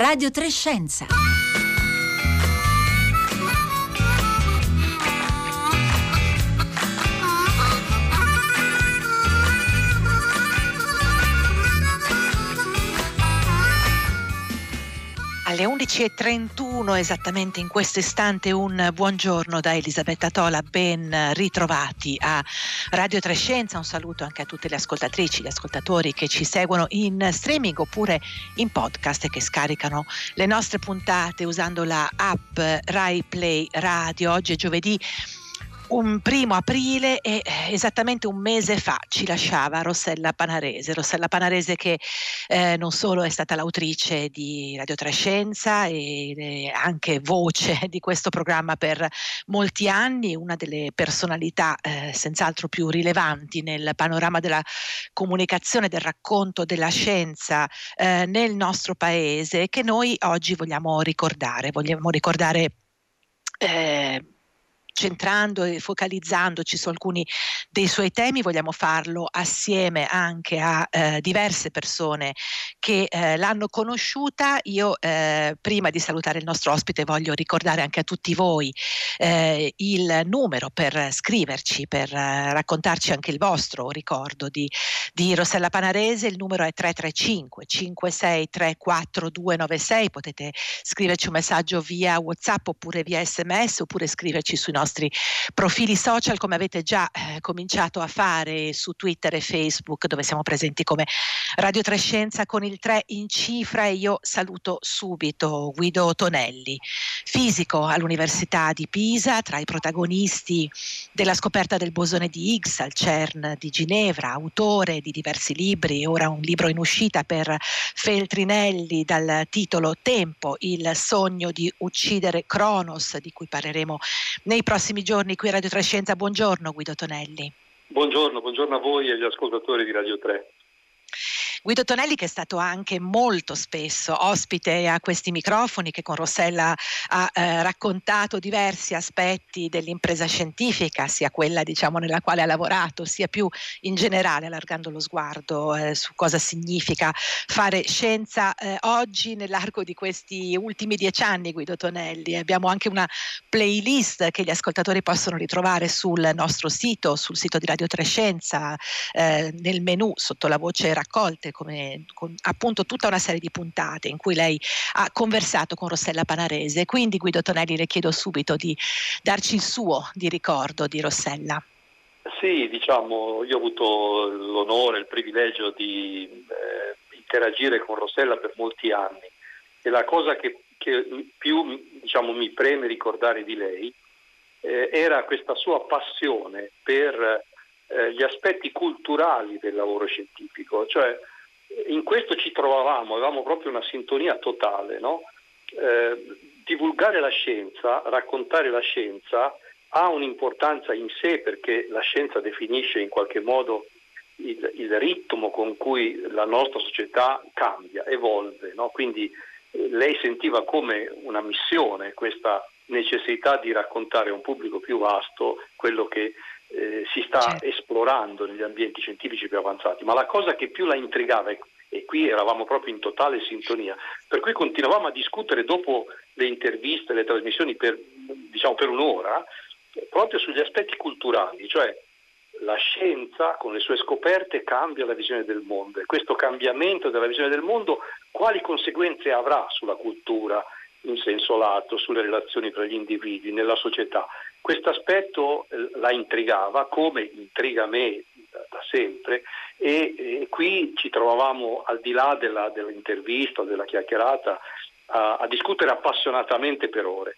Radio Trescenza. Alle 11.31 esattamente in questo istante un buongiorno da Elisabetta Tola, ben ritrovati a Radio Trescenza, un saluto anche a tutte le ascoltatrici, gli ascoltatori che ci seguono in streaming oppure in podcast e che scaricano le nostre puntate usando la app Rai Play Radio. Oggi è giovedì un primo aprile e eh, esattamente un mese fa ci lasciava Rossella Panarese. Rossella Panarese che eh, non solo è stata l'autrice di Radio Trescenza e anche voce di questo programma per molti anni, una delle personalità eh, senz'altro più rilevanti nel panorama della comunicazione, del racconto della scienza eh, nel nostro paese che noi oggi vogliamo ricordare. Vogliamo ricordare eh, centrando e focalizzandoci su alcuni dei suoi temi, vogliamo farlo assieme anche a eh, diverse persone che eh, l'hanno conosciuta. Io eh, prima di salutare il nostro ospite voglio ricordare anche a tutti voi eh, il numero per scriverci, per eh, raccontarci anche il vostro ricordo di, di Rossella Panarese. Il numero è 335 5634 296. Potete scriverci un messaggio via WhatsApp oppure via SMS oppure scriverci sui nostri profili social come avete già eh, cominciato a fare su Twitter e Facebook dove siamo presenti come Radio Trescenza con il 3 in cifra e io saluto subito Guido Tonelli, fisico all'Università di Pisa, tra i protagonisti della scoperta del bosone di Higgs al CERN di Ginevra, autore di diversi libri, ora un libro in uscita per Feltrinelli dal titolo Tempo, il sogno di uccidere Cronos, di cui parleremo nei prossimi giorni qui a Radio Trescenza. Buongiorno Guido Tonelli. Buongiorno, buongiorno a voi e agli ascoltatori di Radio 3. Guido Tonelli che è stato anche molto spesso ospite a questi microfoni che con Rossella ha eh, raccontato diversi aspetti dell'impresa scientifica, sia quella diciamo nella quale ha lavorato, sia più in generale allargando lo sguardo eh, su cosa significa fare scienza eh, oggi nell'arco di questi ultimi dieci anni Guido Tonelli. Abbiamo anche una playlist che gli ascoltatori possono ritrovare sul nostro sito, sul sito di Radio Trescenza, eh, nel menu sotto la voce raccolte come con appunto tutta una serie di puntate in cui lei ha conversato con Rossella Panarese. Quindi Guido Tonelli le chiedo subito di darci il suo di ricordo di Rossella. Sì, diciamo, io ho avuto l'onore, il privilegio di eh, interagire con Rossella per molti anni e la cosa che, che più diciamo, mi preme ricordare di lei eh, era questa sua passione per eh, gli aspetti culturali del lavoro scientifico, cioè in questo ci trovavamo, avevamo proprio una sintonia totale. No? Eh, divulgare la scienza, raccontare la scienza ha un'importanza in sé perché la scienza definisce in qualche modo il, il ritmo con cui la nostra società cambia, evolve. No? Quindi eh, lei sentiva come una missione questa necessità di raccontare a un pubblico più vasto quello che eh, si sta certo. esplorando negli ambienti scientifici più avanzati, ma la cosa che più la intrigava, e qui eravamo proprio in totale sintonia, per cui continuavamo a discutere dopo le interviste, le trasmissioni per, diciamo, per un'ora, proprio sugli aspetti culturali, cioè la scienza con le sue scoperte cambia la visione del mondo e questo cambiamento della visione del mondo quali conseguenze avrà sulla cultura in senso lato, sulle relazioni tra gli individui, nella società. Questo aspetto eh, la intrigava, come intriga me da sempre, e, e qui ci trovavamo al di là della, dell'intervista, della chiacchierata, a, a discutere appassionatamente per ore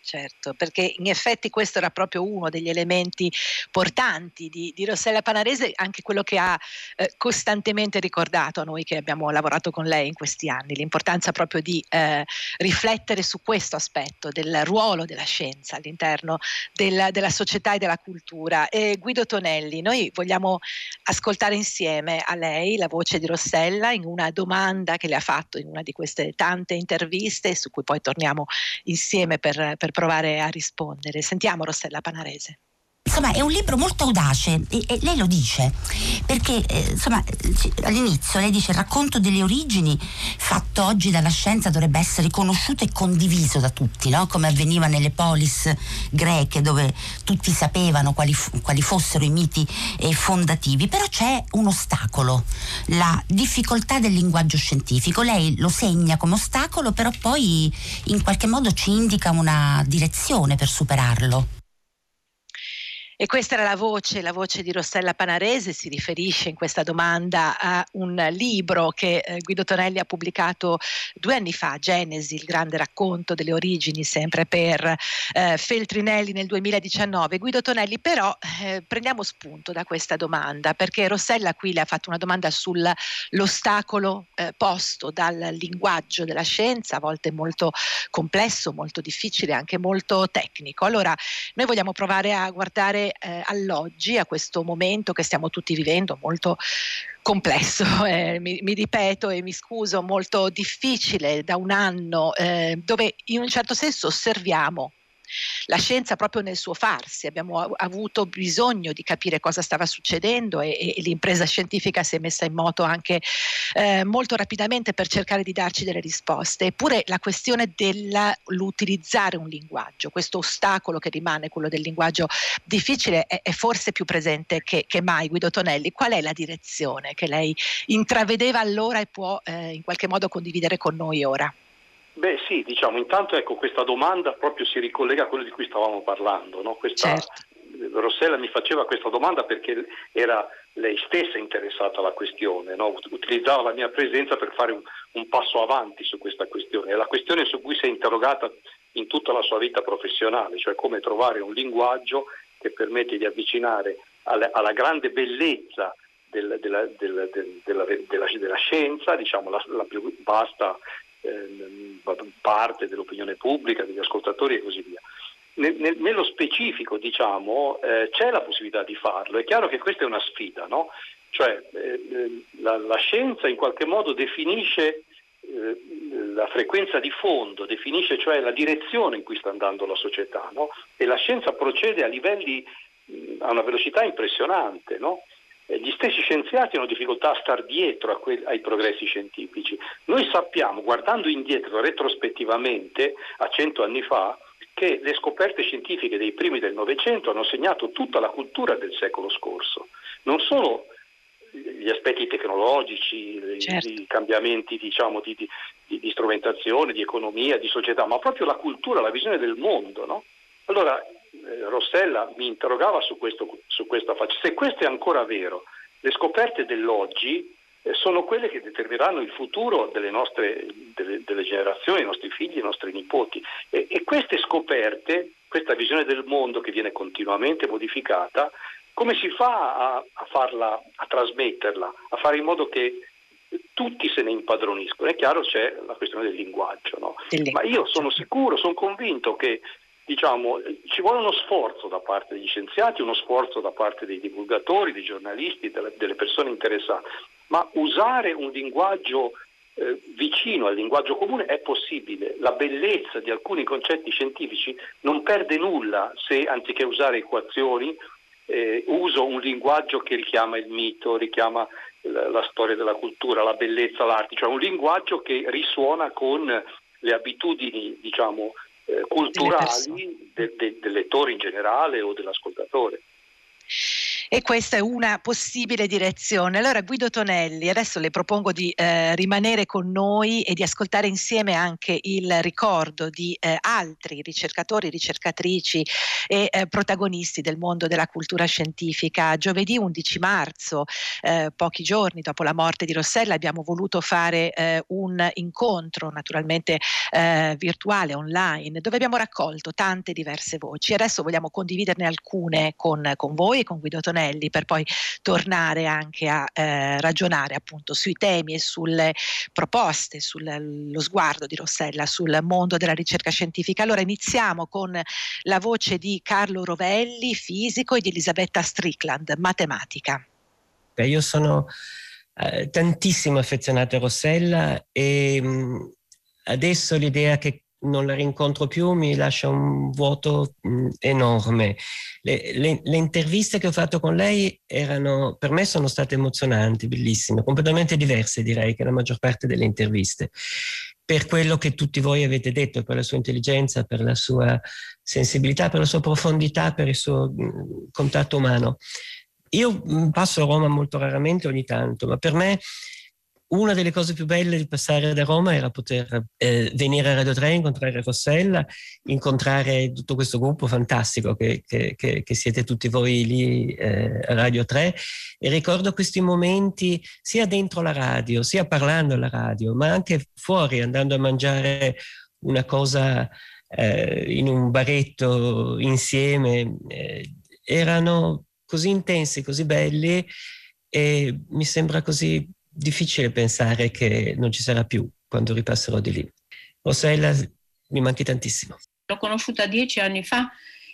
certo, perché in effetti questo era proprio uno degli elementi portanti di, di Rossella Panarese, anche quello che ha eh, costantemente ricordato a noi che abbiamo lavorato con lei in questi anni, l'importanza proprio di eh, riflettere su questo aspetto del ruolo della scienza all'interno del, della società e della cultura. E Guido Tonelli, noi vogliamo ascoltare insieme a lei la voce di Rossella in una domanda che le ha fatto in una di queste tante interviste su cui poi torniamo insieme per, per provare a rispondere. Sentiamo Rossella Panarese. Insomma è un libro molto audace e, e lei lo dice perché eh, insomma all'inizio lei dice il racconto delle origini fatto oggi dalla scienza dovrebbe essere conosciuto e condiviso da tutti, no? come avveniva nelle polis greche dove tutti sapevano quali, quali fossero i miti eh, fondativi, però c'è un ostacolo, la difficoltà del linguaggio scientifico. Lei lo segna come ostacolo, però poi in qualche modo ci indica una direzione per superarlo. E questa era la voce, la voce di Rossella Panarese, si riferisce in questa domanda a un libro che eh, Guido Tonelli ha pubblicato due anni fa, Genesi, il grande racconto delle origini, sempre per eh, Feltrinelli nel 2019. Guido Tonelli, però eh, prendiamo spunto da questa domanda, perché Rossella qui le ha fatto una domanda sull'ostacolo eh, posto dal linguaggio della scienza, a volte molto complesso, molto difficile, anche molto tecnico. Allora, noi vogliamo provare a guardare eh, all'oggi, a questo momento che stiamo tutti vivendo, molto complesso, eh, mi, mi, ripeto e mi scuso, molto difficile da un anno, eh, dove in un certo senso osserviamo la scienza proprio nel suo farsi, abbiamo avuto bisogno di capire cosa stava succedendo e, e l'impresa scientifica si è messa in moto anche eh, molto rapidamente per cercare di darci delle risposte. Eppure la questione dell'utilizzare un linguaggio, questo ostacolo che rimane, quello del linguaggio difficile, è, è forse più presente che, che, mai. Guido Tonelli, qual è la direzione che lei intravedeva allora e può eh, in qualche modo condividere con noi ora? Beh sì, diciamo, intanto ecco, questa domanda proprio si ricollega a quello di cui stavamo parlando. No? Questa, certo. Rossella mi faceva questa domanda perché era lei stessa interessata alla questione, no? utilizzava la mia presenza per fare un, un, passo avanti su questa questione. È la questione su cui si è interrogata in tutta la sua vita professionale, cioè come trovare un linguaggio che permette di avvicinare alla, alla grande bellezza del, della, della, della, della, scienza, diciamo la, la più vasta eh, parte dell'opinione pubblica, degli ascoltatori e così via. nello specifico diciamo, eh, c'è la possibilità di farlo, è chiaro che questa è una sfida, no? cioè eh, la, la, scienza in qualche modo definisce eh, la frequenza di fondo, definisce cioè la direzione in cui sta andando la società no? e la scienza procede a livelli a una velocità impressionante. No? Gli stessi scienziati hanno difficoltà a star dietro que- ai progressi scientifici. Noi sappiamo, guardando indietro retrospettivamente, a cento anni fa, che le scoperte scientifiche dei primi del Novecento hanno segnato tutta la cultura del secolo scorso. Non solo gli aspetti tecnologici, certo. i, cambiamenti diciamo, di, di, di, strumentazione, di economia, di società, ma proprio la cultura, la visione del mondo. No? Allora eh, Rossella mi interrogava su, questo, su questa faccia. Se questo è ancora vero, le scoperte dell'oggi eh, sono quelle che determineranno il futuro delle nostre delle, delle generazioni, i nostri figli, i nostri nipoti. E, e, queste scoperte, questa visione del mondo che viene continuamente modificata, come si fa a, a, farla, a trasmetterla, a fare in modo che tutti se ne impadroniscono? È chiaro c'è la questione del linguaggio, no? ma io sono sicuro, sono convinto che diciamo, ci vuole uno sforzo da parte degli scienziati, uno sforzo da parte dei divulgatori, dei giornalisti, delle, persone interessate, ma usare un linguaggio eh, vicino al linguaggio comune è possibile. La bellezza di alcuni concetti scientifici non perde nulla se anziché usare equazioni eh, uso un linguaggio che richiama il mito, richiama la, la storia della cultura, la bellezza, l'arte, cioè un linguaggio che risuona con le abitudini diciamo, eh, culturali de, de, del lettore in generale o dell'ascoltatore e questa è una possibile direzione. Allora Guido Tonelli, adesso le propongo di eh, rimanere con noi e di ascoltare insieme anche il ricordo di eh, altri ricercatori, ricercatrici e eh, protagonisti del mondo della cultura scientifica. Giovedì 11 marzo, eh, pochi giorni dopo la morte di Rossella, abbiamo voluto fare eh, un incontro naturalmente eh, virtuale, online, dove abbiamo raccolto tante diverse voci. Adesso vogliamo condividerne alcune con, con voi e con Guido Tonelli Antonelli per poi tornare anche a eh, ragionare appunto sui temi e sulle proposte, sullo sguardo di Rossella sul mondo della ricerca scientifica. Allora iniziamo con la voce di Carlo Rovelli, fisico, e di Elisabetta Strickland, matematica. Beh, io sono eh, tantissimo affezionato a Rossella e mh, adesso l'idea che non la rincontro più mi lascia un vuoto mm, enorme. Le, le, le, interviste che ho fatto con lei erano, per me sono state emozionanti, bellissime, completamente diverse direi che la maggior parte delle interviste, per quello che tutti voi avete detto, per la sua intelligenza, per la sua sensibilità, per la sua profondità, per il suo mm, contatto umano. Io mm, passo a Roma molto raramente ogni tanto, ma per me una delle cose più belle di passare da Roma era poter eh, venire a Radio 3, incontrare Rossella, incontrare tutto questo gruppo fantastico che, che, che, che siete tutti voi lì eh, a Radio 3 e ricordo questi momenti sia dentro la radio, sia parlando alla radio, ma anche fuori andando a mangiare una cosa eh, in un baretto insieme. Eh, erano così intensi, così belli e mi sembra così difficile pensare che non ci sarà più quando ripasserò di lì. Rossella mi manchi tantissimo. L'ho conosciuta dieci anni fa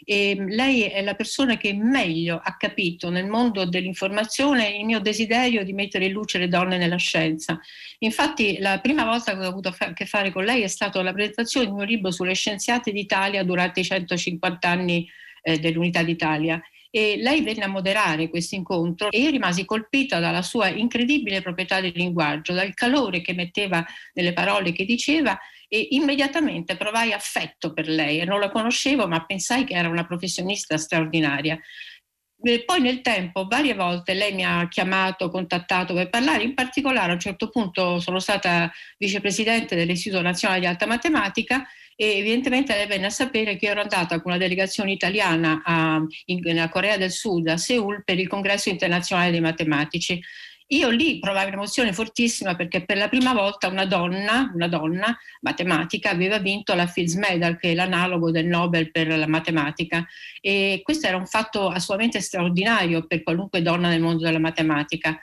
e lei è la persona che meglio ha capito nel mondo dell'informazione il mio desiderio di mettere in luce le donne nella scienza. Infatti la prima volta che ho avuto a che fare con lei è stata la presentazione del mio libro sulle scienziate d'Italia durante i 150 anni eh, dell'Unità d'Italia e lei venne a moderare questo incontro e io rimasi colpita dalla sua incredibile proprietà di linguaggio, dal calore che metteva nelle parole che diceva e immediatamente provai affetto per lei. Non la conoscevo, ma pensai che era una professionista straordinaria. Poi nel tempo, varie volte lei mi ha chiamato, contattato per parlare, in particolare a un certo punto sono stata vicepresidente dell'Istituto Nazionale di Alta Matematica e evidentemente lei venne a sapere che ero andata con una delegazione italiana a, in, a Corea del Sud, a Seoul, per il congresso internazionale dei matematici. Io lì provavo un'emozione fortissima perché per la prima volta una donna, una donna matematica aveva vinto la Fields Medal, che è l'analogo del Nobel per la matematica. E questo era un fatto assolutamente straordinario per qualunque donna nel mondo della matematica.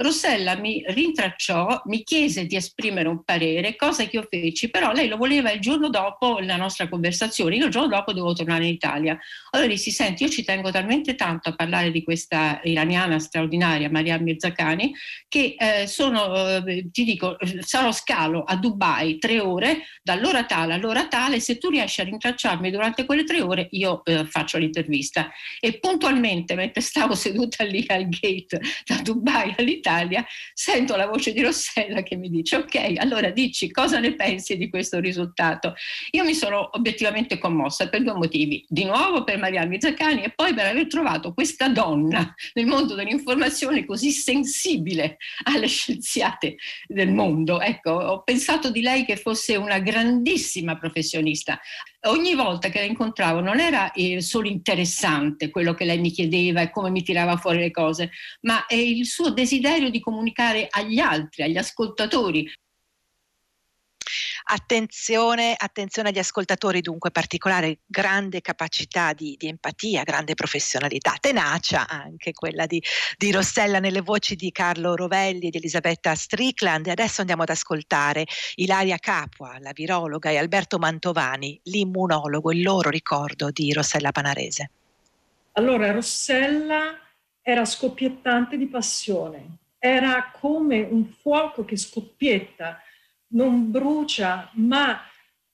Rossella mi rintracciò, mi chiese di esprimere un parere, cosa che io feci, però lei lo voleva il giorno dopo la nostra conversazione, io il giorno dopo dovevo tornare in Italia. Allora dissi, senti, io ci tengo talmente tanto a parlare di questa iraniana straordinaria, Maria Mirzacani, che eh, sono, eh, ti dico, sarò scalo a Dubai tre ore, dall'ora tale all'ora tale, se tu riesci a rintracciarmi durante quelle tre ore, io eh, faccio l'intervista. E puntualmente, mentre stavo seduta lì al gate da Dubai all'Italia, Italia, sento la voce di Rossella che mi dice ok, allora dici cosa ne pensi di questo risultato. Io mi sono obiettivamente commossa per due motivi, di nuovo per Maria Mizzacani e poi per aver trovato questa donna nel mondo dell'informazione così sensibile alle scienziate del mondo. Ecco, ho pensato di lei che fosse una grandissima professionista ogni volta che la incontravo non era eh, solo interessante quello che lei mi chiedeva e come mi tirava fuori le cose, ma è il suo desiderio di comunicare agli altri, agli ascoltatori, Attenzione, attenzione agli ascoltatori, dunque particolare grande capacità di, di, empatia, grande professionalità, tenacia anche quella di, di, Rossella nelle voci di Carlo Rovelli e di Elisabetta Strickland. E adesso andiamo ad ascoltare Ilaria Capua, la virologa, e Alberto Mantovani, l'immunologo, il loro ricordo di Rossella Panarese. Allora, Rossella era scoppiettante di passione, era come un fuoco che scoppietta non brucia, ma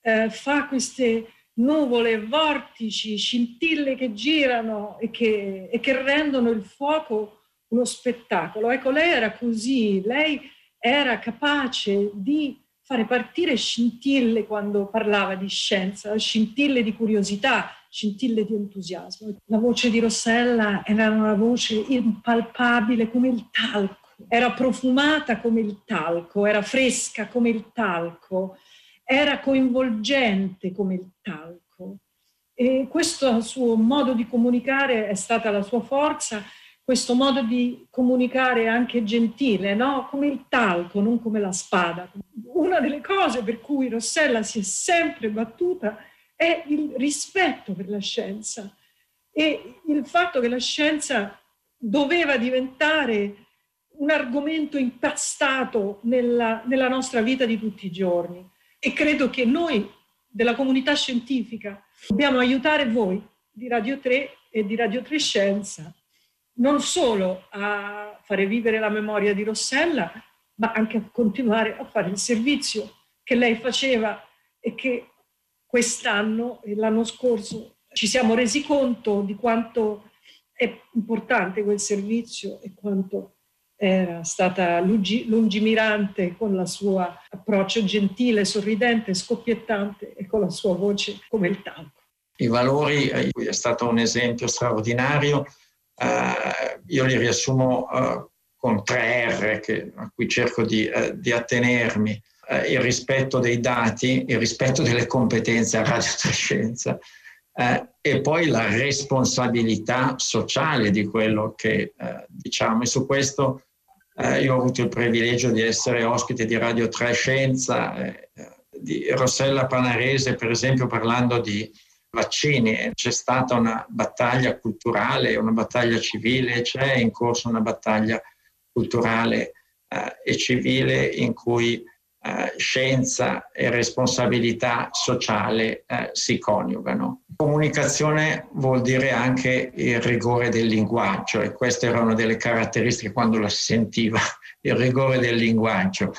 eh, fa queste nuvole, vortici, scintille che girano e che, e che rendono il fuoco uno spettacolo. Ecco, lei era così, lei era capace di fare partire scintille quando parlava di scienza, scintille di curiosità, scintille di entusiasmo. La voce di Rossella era una voce impalpabile come il talco era profumata come il talco, era fresca come il talco, era coinvolgente come il talco. E questo suo modo di comunicare è stata la sua forza, questo modo di comunicare anche gentile, no? come il talco, non come la spada. Una delle cose per cui Rossella si è sempre battuta è il rispetto per la scienza e il fatto che la scienza doveva diventare un argomento impastato nella, nella nostra vita di tutti i giorni. E credo che noi della comunità scientifica dobbiamo aiutare voi di Radio 3 e di Radio 3 Scienza non solo a fare vivere la memoria di Rossella, ma anche a continuare a fare il servizio che lei faceva e che quest'anno e l'anno scorso ci siamo resi conto di quanto è importante quel servizio e quanto era stata lungimirante con il suo approccio gentile, sorridente, scoppiettante e con la sua voce come il tango. I valori, eh, è stato un esempio straordinario, eh, io li riassumo eh, con tre R che, a cui cerco di, eh, di attenermi. Eh, il rispetto dei dati, il rispetto delle competenze a Radio Trescenza eh, e poi la responsabilità sociale di quello che diciamo. E su questo eh, io ho avuto il privilegio di essere ospite di Radio Trescenza, eh, di Rossella Panarese, per esempio, parlando di vaccini. C'è stata una battaglia culturale, una battaglia civile, c'è in corso una battaglia culturale eh, e civile in cui eh, scienza e responsabilità sociale eh, si coniugano. Comunicazione vuol dire anche il rigore del linguaggio e queste erano delle caratteristiche quando la si sentiva, il rigore del linguaggio.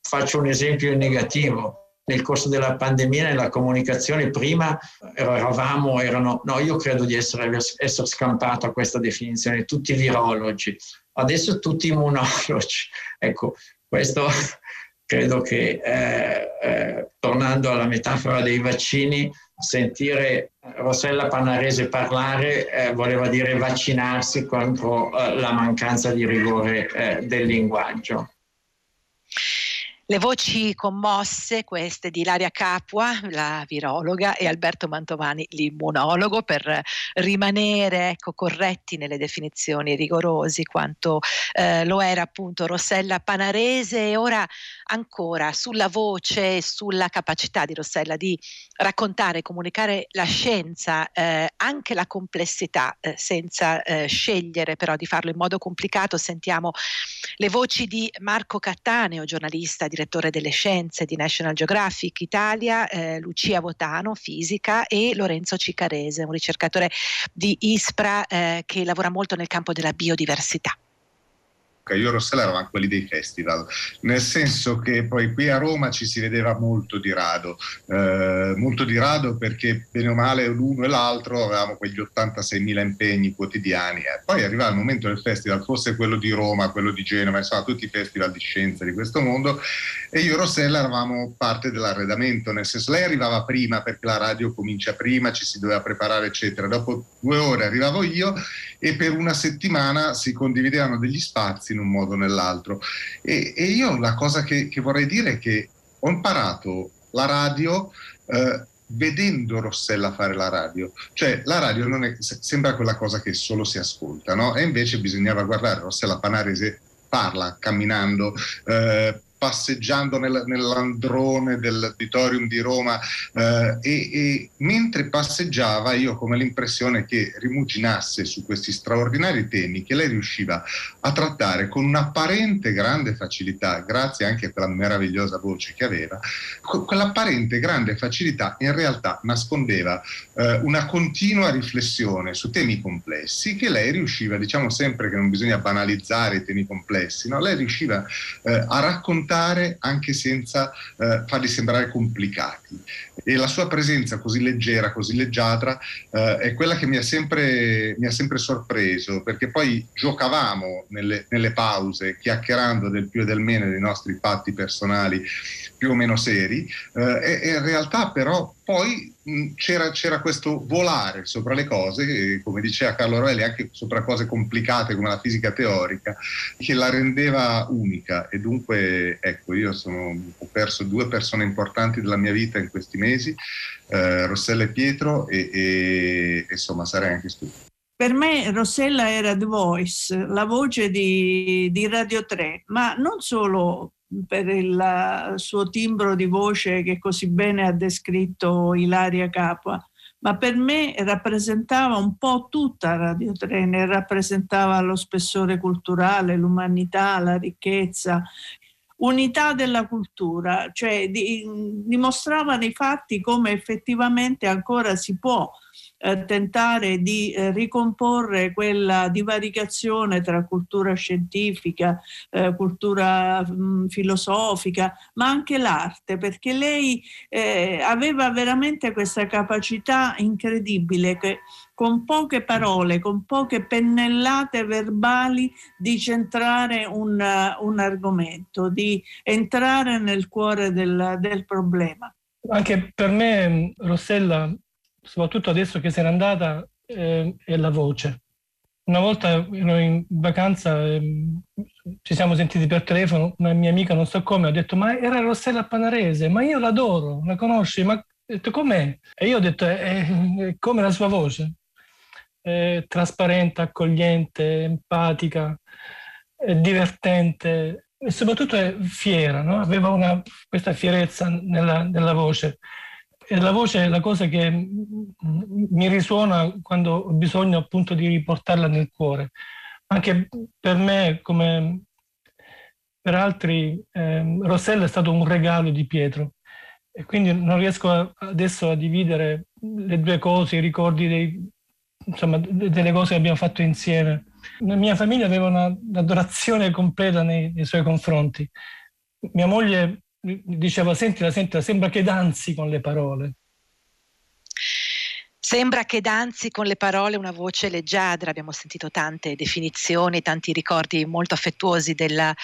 Faccio un esempio negativo. Nel corso della pandemia, nella comunicazione, prima eravamo, erano, no, io credo di essere, essere scampato a questa definizione, tutti virologi, adesso tutti immunologi. Ecco, questo credo che, eh, eh, tornando alla metafora dei vaccini, sentire Rossella Panarese parlare eh, voleva dire vaccinarsi contro eh, la mancanza di rigore eh, del linguaggio. Le voci commosse, queste di Ilaria Capua, la virologa, e Alberto Mantovani, l'immunologo, per rimanere ecco, corretti nelle definizioni rigorosi quanto eh, lo era appunto Rossella Panarese e ora ancora sulla voce e sulla capacità di Rossella di raccontare, comunicare la scienza, eh, anche la complessità, eh, senza eh, scegliere però di farlo in modo complicato, sentiamo le voci di Marco Cattaneo, giornalista direttore delle scienze di National Geographic Italia, eh, Lucia Votano, fisica, e Lorenzo Cicarese, un ricercatore di ISPRA eh, che lavora molto nel campo della biodiversità io e Rossella eravamo quelli dei festival, nel senso che poi qui a Roma ci si vedeva molto di rado, eh, molto di rado perché bene o male l'uno e l'altro avevamo quegli 86.000 impegni quotidiani. Eh. Poi arriva il momento del festival, fosse quello di Roma, quello di Genova, insomma tutti i festival di scienza di questo mondo e io e Rossella eravamo parte dell'arredamento, nel senso lei arrivava prima perché la radio comincia prima, ci si doveva preparare eccetera, dopo due ore arrivavo io e per una settimana si condividevano degli spazi in un modo o nell'altro. E, e io la cosa che, che, vorrei dire è che ho imparato la radio eh, vedendo Rossella fare la radio. Cioè la radio non è, sembra quella cosa che solo si ascolta, no? E invece bisognava guardare Rossella Panarese parla camminando, eh, passeggiando nel, nell'androne dell'auditorium di Roma eh, e, e, mentre passeggiava io come l'impressione che rimuginasse su questi straordinari temi che lei riusciva a trattare con un'apparente grande facilità, grazie anche a quella meravigliosa voce che aveva, quell'apparente grande facilità in realtà nascondeva eh, una continua riflessione su temi complessi che lei riusciva, diciamo sempre che non bisogna banalizzare i temi complessi, no? lei riusciva eh, a raccontare affrontare anche senza eh, farli sembrare complicati. E la sua presenza così leggera, così leggiadra, eh, è quella che mi ha, sempre, mi ha, sempre, sorpreso, perché poi giocavamo nelle, nelle pause, chiacchierando del più e del meno dei nostri fatti personali più o meno seri, eh, e, e in realtà però poi c'era, c'era, questo volare sopra le cose, come diceva Carlo Rovelli, anche sopra cose complicate come la fisica teorica, che la rendeva unica. E dunque, ecco, io sono, ho perso due persone importanti della mia vita in questi mesi, eh, Rossella e Pietro, e, e insomma sarei anche stupito. Per me Rossella era The Voice, la voce di, di Radio 3, ma non solo per il suo timbro di voce che così bene ha descritto Ilaria Capua, ma per me rappresentava un po' tutta Radio 3, ne rappresentava lo spessore culturale, l'umanità, la ricchezza, unità della cultura, cioè di, dimostrava nei fatti come effettivamente ancora si può eh, tentare di eh, ricomporre quella divaricazione tra cultura scientifica, eh, cultura mh, mm, filosofica, ma anche l'arte, perché lei eh, aveva veramente questa capacità incredibile che con poche parole, con poche pennellate verbali di centrare un, un argomento, di entrare nel cuore del, del problema. Anche per me Rossella soprattutto adesso che se n'è andata, eh, è la voce. Una volta in vacanza, eh, ci siamo sentiti per telefono, una mia amica, non so come, ha detto ma era Rossella Panarese, ma io l'adoro, la conosci, ma detto com'è? E io ho detto è, è come la sua voce, è trasparente, accogliente, empatica, divertente e soprattutto è fiera, no? aveva una, questa fierezza nella, nella voce e la voce è la cosa che mi risuona quando ho bisogno appunto di riportarla nel cuore. Anche per me, come per altri, eh, Rossella è stato un regalo di Pietro e quindi non riesco a, adesso a dividere le due cose, i ricordi dei, insomma, delle cose che abbiamo fatto insieme. La mia famiglia aveva un'adorazione completa nei, nei suoi confronti. Mia moglie diceva sentila, sentila, sembra che danzi con le parole. Sembra che danzi con le parole una voce leggiadra, abbiamo sentito tante definizioni, tanti ricordi molto affettuosi della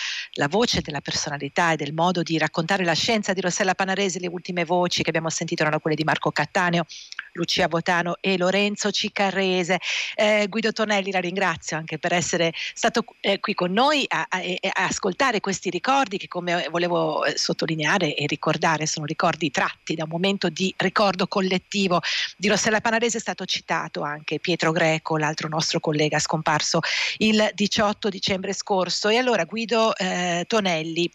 voce, della personalità e del modo di raccontare la scienza di Rossella Panaresi. Le ultime voci che abbiamo sentito erano quelle di Marco Cattaneo, Lucia Botano e Lorenzo Ciccarrese. Eh, Guido Tonelli la ringrazio anche per essere stato eh, qui con noi a, a, a, ascoltare questi ricordi che come volevo eh, sottolineare e ricordare sono ricordi tratti da un momento di ricordo collettivo di Rossella Panaresi Varese è stato citato anche Pietro Greco, l'altro nostro collega scomparso il 18 dicembre scorso. E allora Guido eh, Tonelli,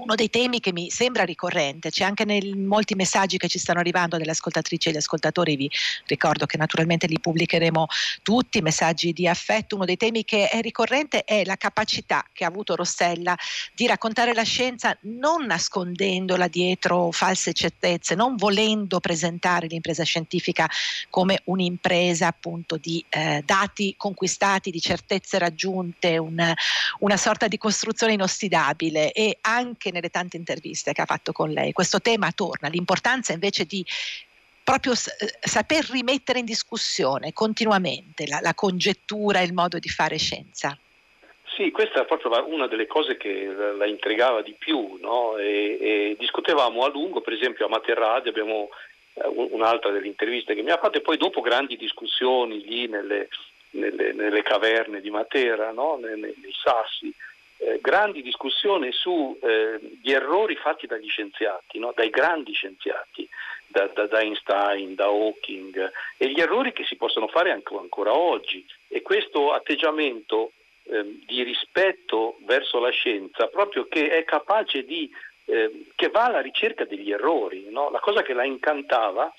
uno dei temi che mi sembra ricorrente, c'è anche nei molti messaggi che ci stanno arrivando dalle ascoltatrici e gli ascoltatori, vi ricordo che naturalmente li pubblicheremo tutti, messaggi di affetto, uno dei temi che è ricorrente è la capacità che ha avuto Rossella di raccontare la scienza non nascondendola dietro false certezze, non volendo presentare l'impresa scientifica come un'impresa appunto di eh, dati conquistati, di certezze raggiunte, una, una sorta di costruzione inossidabile. E anche anche nelle tante interviste che ha fatto con lei. Questo tema torna, l'importanza invece di proprio eh, saper rimettere in discussione continuamente la, la congettura e il modo di fare scienza. Sì, questa è proprio una delle cose che la intrigava di più, no? e, e discutevamo a lungo, per esempio a Materradio abbiamo eh, un'altra delle interviste che mi ha fatto e poi dopo grandi discussioni lì nelle, nelle, nelle caverne di Matera, no? nei, nei, sassi, eh, grandi discussioni sugli eh, errori fatti dagli scienziati, no? dai grandi scienziati, da, da, da, Einstein, da Hawking, e gli errori che si possono fare anche, ancora oggi. E questo atteggiamento eh, di rispetto verso la scienza, proprio che è capace di, eh, che va alla ricerca degli errori, no? la cosa che la incantava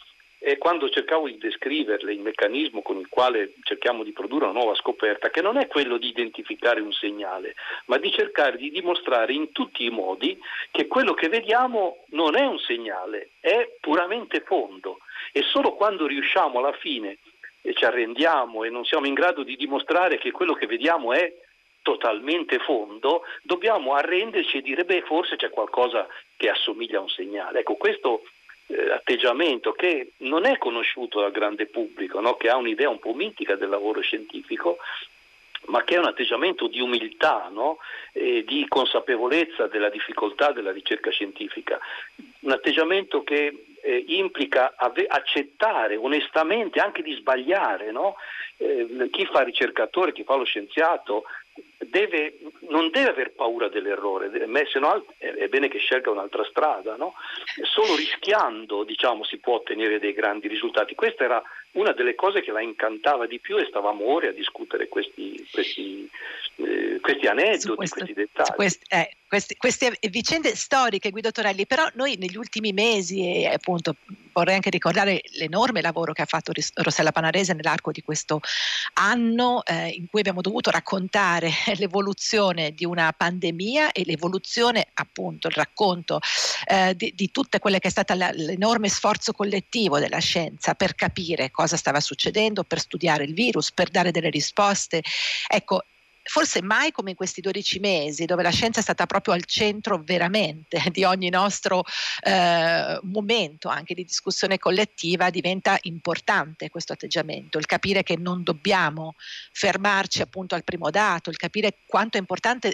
e quando cercavo di descriverle il meccanismo con il quale cerchiamo di produrre una nuova scoperta, che non è quello di identificare un segnale, ma di cercare di dimostrare in tutti i modi che quello che vediamo non è un segnale, è puramente fondo e solo quando riusciamo alla fine e ci arrendiamo e non siamo in grado di dimostrare che quello che vediamo è totalmente fondo, dobbiamo arrenderci e dire beh forse c'è qualcosa che assomiglia a un segnale. Ecco, questo eh, atteggiamento che non è conosciuto dal grande pubblico, no? che ha un'idea un po' mitica del lavoro scientifico, ma che è un atteggiamento di umiltà, no? e di consapevolezza della difficoltà della ricerca scientifica, un atteggiamento che eh, implica ave- accettare onestamente anche di sbagliare. No? Eh, chi fa ricercatore, chi fa lo scienziato, deve, non deve aver paura dell'errore, se no è bene che scelga un'altra strada, no? solo rischiando diciamo, si può ottenere dei grandi risultati. Questa era una delle cose che la incantava di più e stavamo ore a discutere questi, questi, eh, questi aneddoti, questo, questi dettagli. Eh, questi, queste vicende storiche, Guido Torelli, però noi negli ultimi mesi, e appunto vorrei anche ricordare l'enorme lavoro che ha fatto Rossella Panarese nell'arco di questo anno, eh, in cui abbiamo dovuto raccontare l'evoluzione di una pandemia e l'evoluzione, appunto, il racconto eh, di, di tutte quelle che è stato l'enorme sforzo collettivo della scienza per capire cosa stava succedendo, per studiare il virus, per dare delle risposte. Ecco, forse mai come in questi 12 mesi, dove la scienza è stata proprio al centro veramente di ogni nostro eh, momento anche di discussione collettiva, diventa importante questo atteggiamento, il capire che non dobbiamo fermarci appunto al primo dato, il capire quanto è importante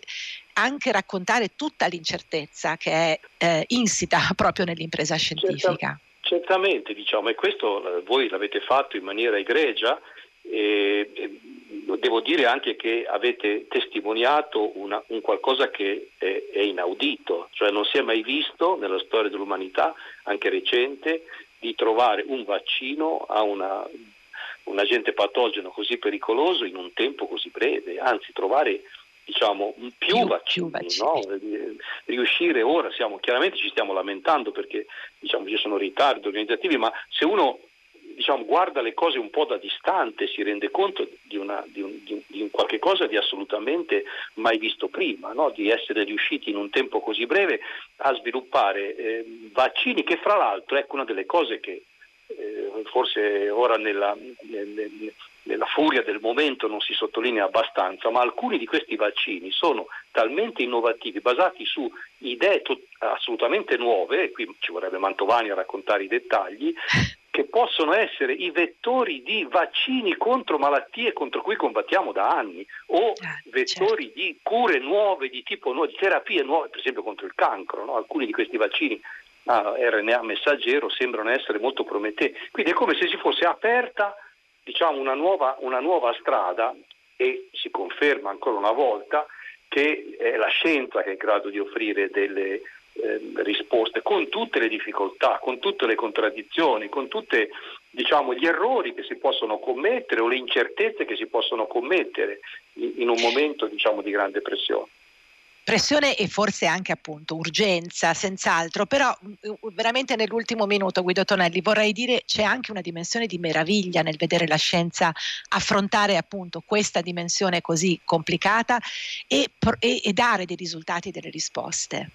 anche raccontare tutta l'incertezza che è eh, insita proprio nell'impresa scientifica. Certamente, diciamo, e questo eh, voi l'avete fatto in maniera egregia. E, e devo dire anche che avete testimoniato una, un qualcosa che è, è, inaudito, cioè non si è mai visto nella storia dell'umanità, anche recente, di trovare un vaccino a una, un agente patogeno così pericoloso in un tempo così breve, anzi trovare diciamo, più, più vaccini, più vaccini. No? riuscire ora, siamo, chiaramente ci stiamo lamentando perché diciamo, ci sono ritardi organizzativi, ma se uno diciamo, guarda le cose un po' da distante, si rende conto di, una, di, un, di, di un qualche cosa di assolutamente mai visto prima, no? di essere riusciti in un tempo così breve a sviluppare eh, vaccini che fra l'altro, ecco una delle cose che eh, forse ora nella, nella, nella furia del momento non si sottolinea abbastanza, ma alcuni di questi vaccini sono talmente innovativi, basati su idee to- assolutamente nuove, e qui ci vorrebbe Mantovani a raccontare i dettagli, che possono essere i vettori di vaccini contro malattie contro cui combattiamo da anni o ah, vettori certo. di cure nuove di tipo nuovo, di terapie nuove, per esempio contro il cancro. No? Alcuni di questi vaccini a RNA messaggero sembrano essere molto promettenti. Quindi è come se si fosse aperta diciamo, una, nuova, una nuova strada e si conferma ancora una volta che è la scienza che è in grado di offrire delle eh, risposte, con tutte le difficoltà, con tutte le contraddizioni, con tutti diciamo, gli errori che si possono commettere o le incertezze che si possono commettere in, in un momento diciamo, di grande pressione pressione e forse anche appunto urgenza, senz'altro, però veramente nell'ultimo minuto Guido Tonelli vorrei dire c'è anche una dimensione di meraviglia nel vedere la scienza affrontare appunto questa dimensione così complicata e, e, e dare dei risultati e delle risposte.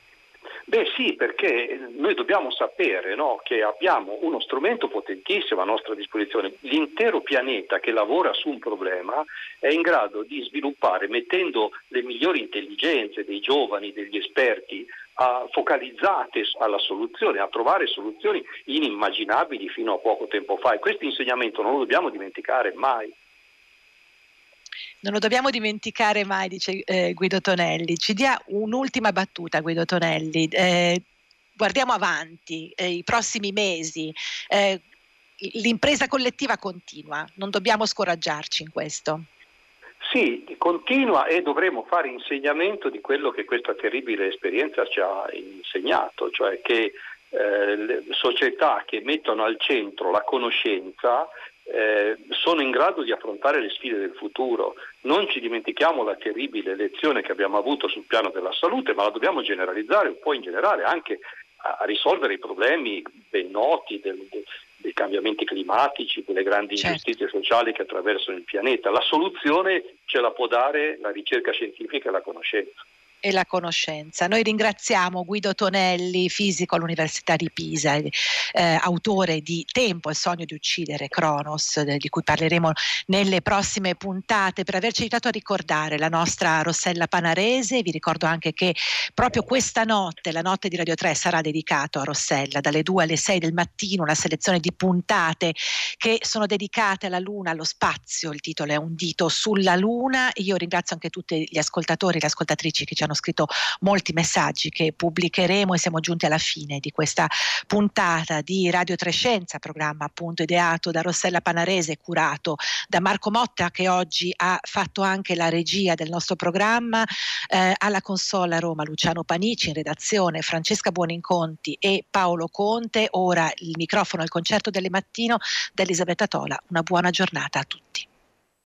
Beh sì, perché noi dobbiamo sapere no, che abbiamo uno strumento potentissimo a nostra disposizione. L'intero pianeta che lavora su un problema è in grado di sviluppare, mettendo le migliori intelligenze dei giovani, degli esperti, a, focalizzate alla soluzione, a trovare soluzioni inimmaginabili fino a poco tempo fa. E questo insegnamento non lo dobbiamo dimenticare mai. Non lo dobbiamo dimenticare mai, dice eh, Guido Tonelli. Ci dia un'ultima battuta, Guido Tonelli. Eh, guardiamo avanti, eh, i prossimi mesi. Eh, l'impresa collettiva continua, non dobbiamo scoraggiarci in questo. Sì, continua e dovremo fare insegnamento di quello che questa terribile esperienza ci ha insegnato, cioè che eh, società che mettono al centro la conoscenza eh, sono in grado di affrontare le sfide del futuro. Non ci dimentichiamo la terribile lezione che abbiamo avuto sul piano della salute, ma la dobbiamo generalizzare un po' in generale anche a, a risolvere i problemi ben noti del, del, dei cambiamenti climatici, delle grandi certo. ingiustizie sociali che attraversano il pianeta. La soluzione ce la può dare la ricerca scientifica e la conoscenza e la conoscenza. Noi ringraziamo Guido Tonelli, fisico all'Università di Pisa, eh, autore di Tempo e sogno di uccidere, Cronos, eh, di cui parleremo nelle prossime puntate, per averci aiutato a ricordare la nostra Rossella Panarese. Vi ricordo anche che proprio questa notte, la notte di Radio 3, sarà dedicato a Rossella, dalle 2 alle 6 del mattino, una selezione di puntate che sono dedicate alla Luna, allo spazio. Il titolo è Un dito sulla Luna. Io ringrazio anche tutti gli ascoltatori e le ascoltatrici che ci hanno hanno scritto molti messaggi che pubblicheremo e siamo giunti alla fine di questa puntata di Radio Trescenza, programma appunto ideato da Rossella Panarese, curato da Marco Motta che oggi ha fatto anche la regia del nostro programma, eh, alla consola Roma Luciano Panici, in redazione Francesca Buoninconti e Paolo Conte, ora il microfono al concerto delle mattino Elisabetta Tola. Una buona giornata a tutti.